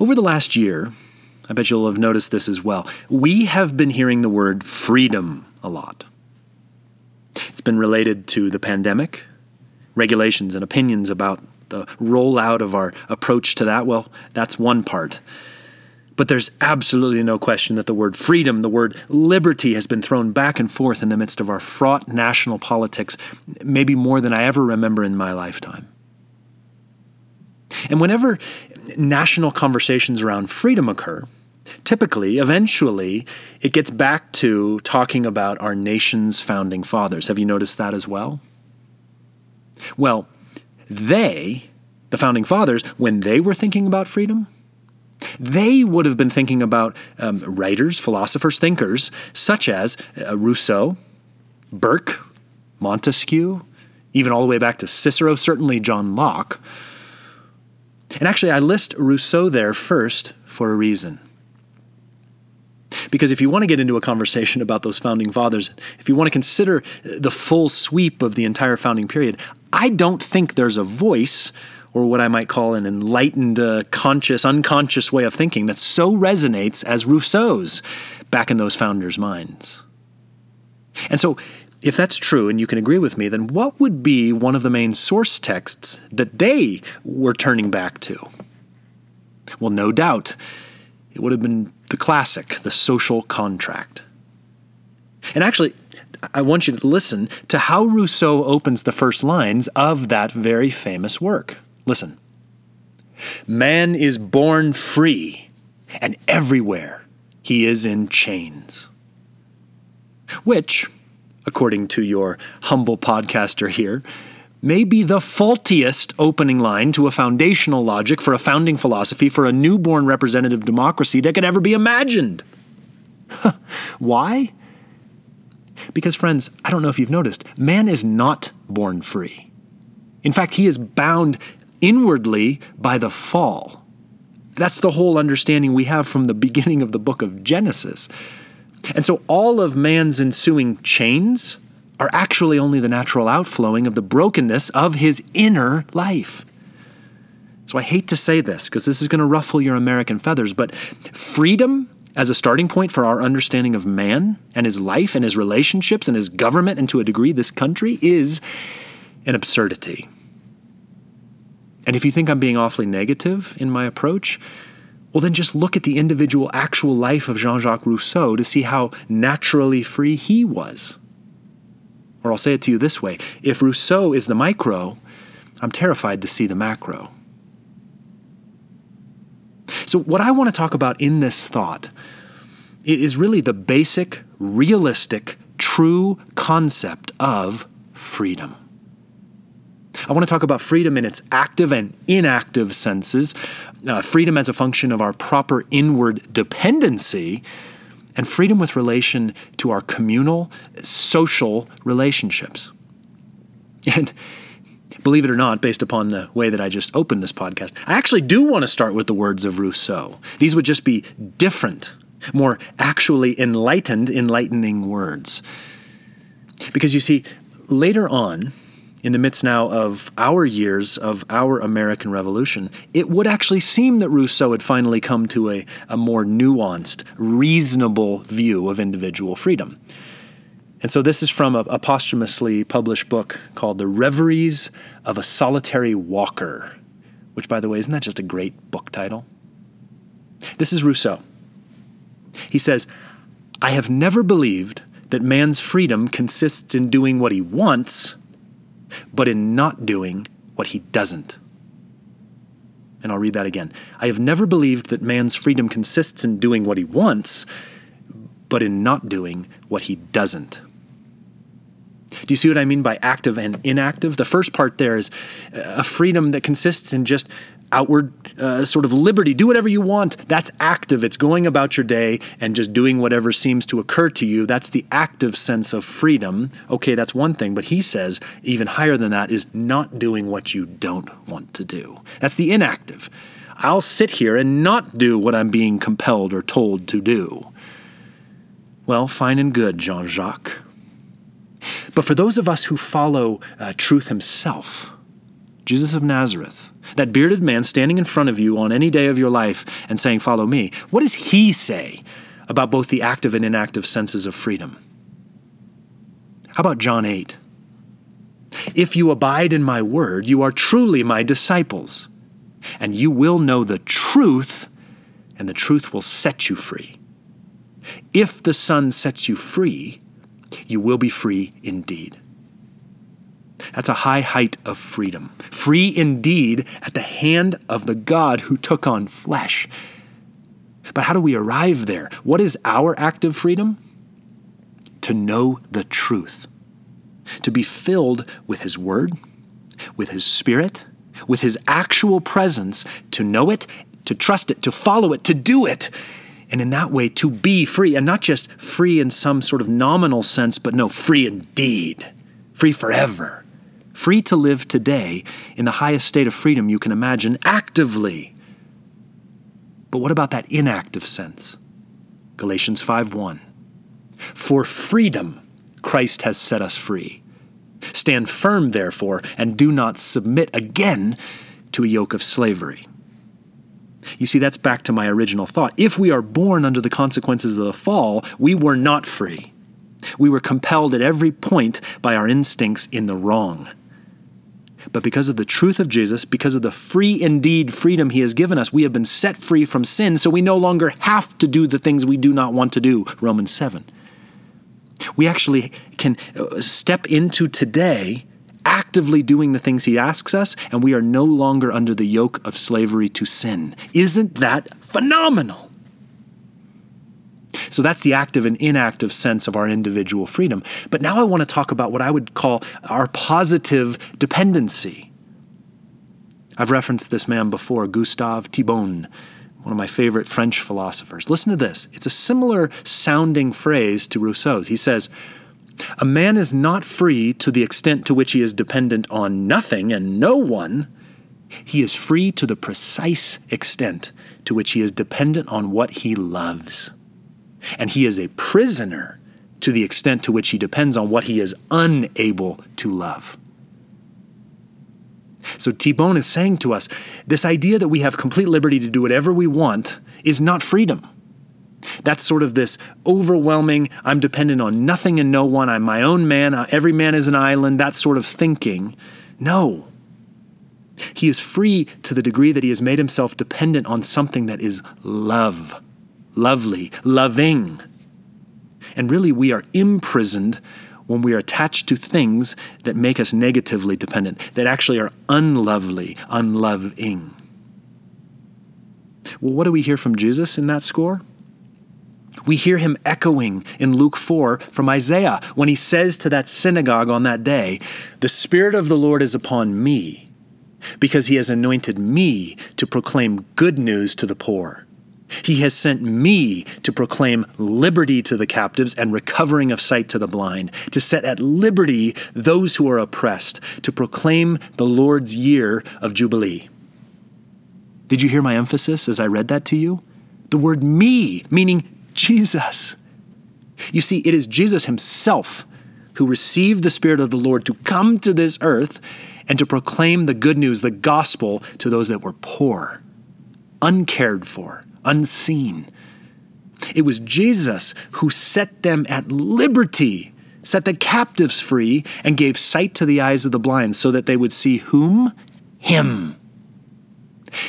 Over the last year, I bet you'll have noticed this as well, we have been hearing the word freedom a lot. It's been related to the pandemic, regulations and opinions about the rollout of our approach to that. Well, that's one part. But there's absolutely no question that the word freedom, the word liberty, has been thrown back and forth in the midst of our fraught national politics, maybe more than I ever remember in my lifetime. And whenever national conversations around freedom occur, typically, eventually, it gets back to talking about our nation's founding fathers. Have you noticed that as well? Well, they, the founding fathers, when they were thinking about freedom, they would have been thinking about um, writers, philosophers, thinkers such as uh, Rousseau, Burke, Montesquieu, even all the way back to Cicero, certainly John Locke. And actually, I list Rousseau there first for a reason. Because if you want to get into a conversation about those founding fathers, if you want to consider the full sweep of the entire founding period, I don't think there's a voice or what I might call an enlightened, uh, conscious, unconscious way of thinking that so resonates as Rousseau's back in those founders' minds. And so, if that's true and you can agree with me, then what would be one of the main source texts that they were turning back to? Well, no doubt, it would have been the classic, the social contract. And actually, I want you to listen to how Rousseau opens the first lines of that very famous work. Listen. Man is born free, and everywhere he is in chains. Which, according to your humble podcaster here, may be the faultiest opening line to a foundational logic for a founding philosophy for a newborn representative democracy that could ever be imagined. Why? Because, friends, I don't know if you've noticed, man is not born free. In fact, he is bound inwardly by the fall. That's the whole understanding we have from the beginning of the book of Genesis. And so all of man's ensuing chains are actually only the natural outflowing of the brokenness of his inner life. So I hate to say this because this is going to ruffle your American feathers, but freedom as a starting point for our understanding of man and his life and his relationships and his government and to a degree this country is an absurdity. And if you think I'm being awfully negative in my approach, well, then just look at the individual actual life of Jean Jacques Rousseau to see how naturally free he was. Or I'll say it to you this way if Rousseau is the micro, I'm terrified to see the macro. So, what I want to talk about in this thought is really the basic, realistic, true concept of freedom. I want to talk about freedom in its active and inactive senses, uh, freedom as a function of our proper inward dependency, and freedom with relation to our communal, social relationships. And believe it or not, based upon the way that I just opened this podcast, I actually do want to start with the words of Rousseau. These would just be different, more actually enlightened, enlightening words. Because you see, later on, in the midst now of our years of our American Revolution, it would actually seem that Rousseau had finally come to a, a more nuanced, reasonable view of individual freedom. And so this is from a, a posthumously published book called The Reveries of a Solitary Walker, which, by the way, isn't that just a great book title? This is Rousseau. He says, I have never believed that man's freedom consists in doing what he wants but in not doing what he doesn't. And I'll read that again. I have never believed that man's freedom consists in doing what he wants, but in not doing what he doesn't. Do you see what I mean by active and inactive? The first part there is uh, a freedom that consists in just outward uh, sort of liberty. Do whatever you want. That's active. It's going about your day and just doing whatever seems to occur to you. That's the active sense of freedom. Okay, that's one thing. But he says even higher than that is not doing what you don't want to do. That's the inactive. I'll sit here and not do what I'm being compelled or told to do. Well, fine and good, Jean Jacques. But for those of us who follow uh, truth himself, Jesus of Nazareth, that bearded man standing in front of you on any day of your life and saying, Follow me, what does he say about both the active and inactive senses of freedom? How about John 8? If you abide in my word, you are truly my disciples, and you will know the truth, and the truth will set you free. If the Son sets you free, you will be free indeed. That's a high height of freedom. Free indeed at the hand of the God who took on flesh. But how do we arrive there? What is our active freedom? To know the truth, to be filled with His Word, with His Spirit, with His actual presence, to know it, to trust it, to follow it, to do it. And in that way, to be free, and not just free in some sort of nominal sense, but no, free indeed, free forever free to live today in the highest state of freedom you can imagine actively. But what about that inactive sense? Galatians 5:1. For freedom Christ has set us free. Stand firm therefore and do not submit again to a yoke of slavery. You see, that's back to my original thought. If we are born under the consequences of the fall, we were not free. We were compelled at every point by our instincts in the wrong. But because of the truth of Jesus, because of the free indeed freedom he has given us, we have been set free from sin, so we no longer have to do the things we do not want to do. Romans 7. We actually can uh, step into today actively doing the things he asks us, and we are no longer under the yoke of slavery to sin. Isn't that phenomenal? So that's the active and inactive sense of our individual freedom. But now I want to talk about what I would call our positive dependency. I've referenced this man before, Gustave Thibon, one of my favorite French philosophers. Listen to this. It's a similar sounding phrase to Rousseau's. He says, A man is not free to the extent to which he is dependent on nothing and no one. He is free to the precise extent to which he is dependent on what he loves and he is a prisoner to the extent to which he depends on what he is unable to love. So Thibon is saying to us this idea that we have complete liberty to do whatever we want is not freedom. That's sort of this overwhelming, I'm dependent on nothing and no one, I'm my own man, uh, every man is an island, that sort of thinking. No. He is free to the degree that he has made himself dependent on something that is love lovely, loving. And really, we are imprisoned when we are attached to things that make us negatively dependent, that actually are unlovely, unloving. Well, what do we hear from Jesus in that score? We hear him echoing in Luke 4 from Isaiah when he says to that synagogue on that day, The Spirit of the Lord is upon me, because he has anointed me to proclaim good news to the poor. He has sent me to proclaim liberty to the captives and recovering of sight to the blind, to set at liberty those who are oppressed, to proclaim the Lord's year of Jubilee. Did you hear my emphasis as I read that to you? The word me, meaning Jesus. You see, it is Jesus himself who received the Spirit of the Lord to come to this earth and to proclaim the good news, the gospel, to those that were poor, uncared for unseen. It was Jesus who set them at liberty, set the captives free, and gave sight to the eyes of the blind so that they would see whom? Him.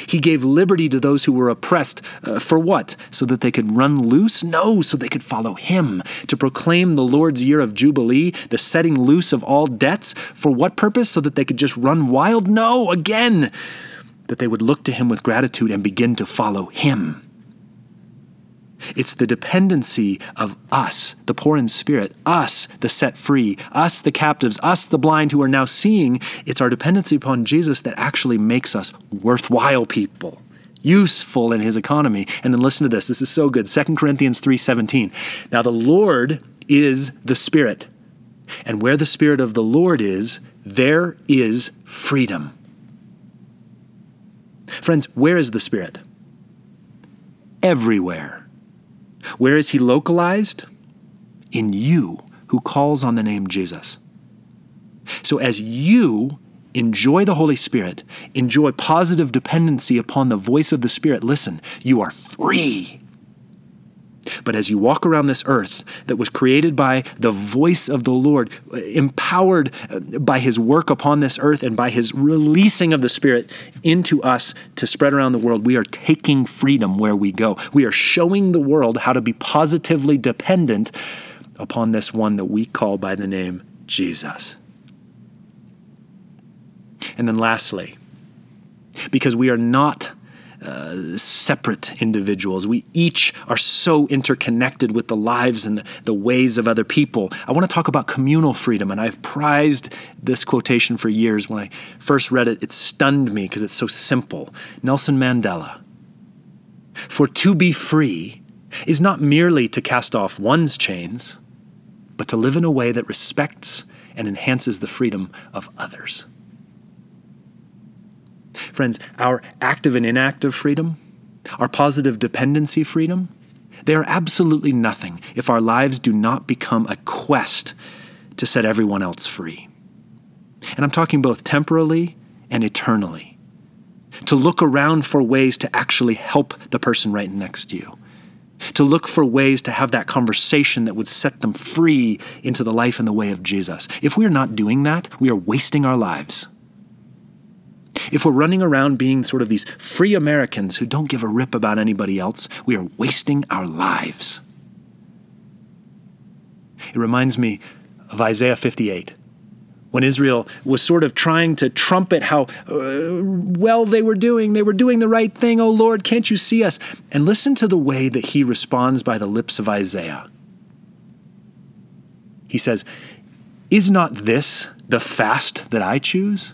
He gave liberty to those who were oppressed. Uh, for what? So that they could run loose? No, so they could follow Him. To proclaim the Lord's year of Jubilee, the setting loose of all debts. For what purpose? So that they could just run wild? No, again, that they would look to Him with gratitude and begin to follow Him. It's the dependency of us, the poor in spirit, us, the set free, us, the captives, us, the blind who are now seeing. It's our dependency upon Jesus that actually makes us worthwhile people useful in his economy. And then listen to this. This is so good. 2 Corinthians 3:17. Now the Lord is the Spirit. And where the Spirit of the Lord is, there is freedom. Friends, where is the Spirit? Everywhere. Where is he localized? In you who calls on the name Jesus. So as you enjoy the Holy Spirit, enjoy positive dependency upon the voice of the Spirit, listen, you are free. But as you walk around this earth that was created by the voice of the Lord, empowered uh, by his work upon this earth and by his releasing of the Spirit into us to spread around the world, we are taking freedom where we go. We are showing the world how to be positively dependent upon this one that we call by the name Jesus. And then lastly, because we are not separate individuals. We each are so interconnected with the lives and the ways of other people. I want to talk about communal freedom, and I've prized this quotation for years. When I first read it, it stunned me because it's so simple. Nelson Mandela. For to be free is not merely to cast off one's chains, but to live in a way that respects and enhances the freedom of others. Friends, our active and inactive freedom, our positive dependency freedom, they are absolutely nothing if our lives do not become a quest to set everyone else free. And I'm talking both temporally and eternally. To look around for ways to actually help the person right next to you. To look for ways to have that conversation that would set them free into the life and the way of Jesus. If we are not doing that, we are wasting our lives. If we're running around being sort of these free Americans who don't give a rip about anybody else, we are wasting our lives. It reminds me of Isaiah 58 when Israel was sort of trying to trumpet how uh, well they were doing. They were doing the right thing. Oh Lord, can't you see us? And listen to the way that he responds by the lips of Isaiah. He says, Is not this the fast that I choose?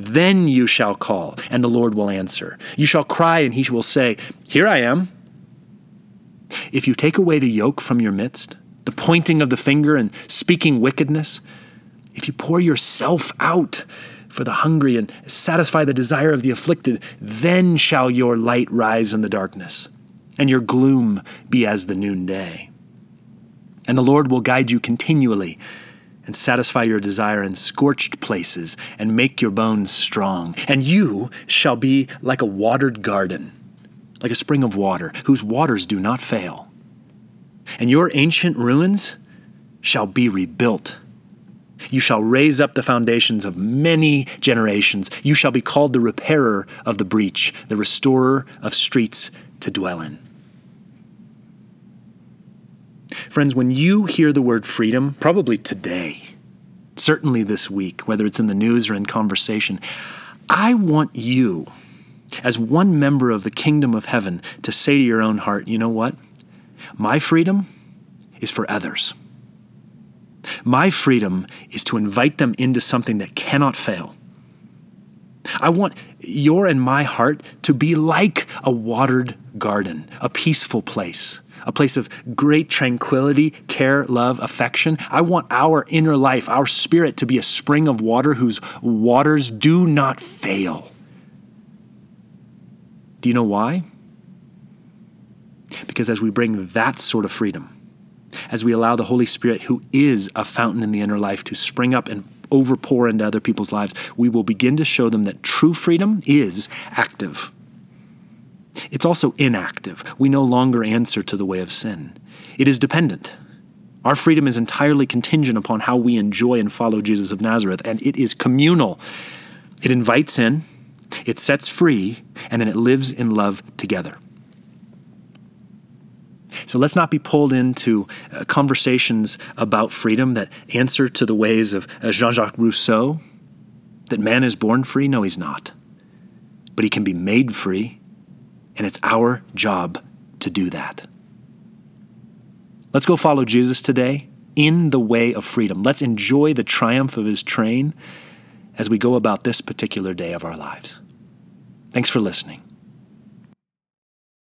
Then you shall call, and the Lord will answer. You shall cry, and he will say, Here I am. If you take away the yoke from your midst, the pointing of the finger and speaking wickedness, if you pour yourself out for the hungry and satisfy the desire of the afflicted, then shall your light rise in the darkness, and your gloom be as the noonday. And the Lord will guide you continually and satisfy your desire in scorched places and make your bones strong. And you shall be like a watered garden, like a spring of water, whose waters do not fail. And your ancient ruins shall be rebuilt. You shall raise up the foundations of many generations. You shall be called the repairer of the breach, the restorer of streets to dwell in. Friends, when you hear the word freedom, probably today, certainly this week, whether it's in the news or in conversation, I want you, as one member of the kingdom of heaven, to say to your own heart, you know what? My freedom is for others. My freedom is to invite them into something that cannot fail. I want your and my heart to be like a watered garden, a peaceful place a place of great tranquility, care, love, affection. I want our inner life, our spirit, to be a spring of water whose waters do not fail. Do you know why? Because as we bring that sort of freedom, as we allow the Holy Spirit, who is a fountain in the inner life, to spring up and overpour into other people's lives, we will begin to show them that true freedom is active. It's also inactive. We no longer answer to the way of sin. It is dependent. Our freedom is entirely contingent upon how we enjoy and follow Jesus of Nazareth, and it is communal. It invites in, it sets free, and then it lives in love together. So let's not be pulled into uh, conversations about freedom that answer to the ways of uh, Jean Jacques Rousseau that man is born free. No, he's not. But he can be made free and it's our job to do that. Let's go follow Jesus today in the way of freedom. Let's enjoy the triumph of his train as we go about this particular day of our lives. Thanks for listening.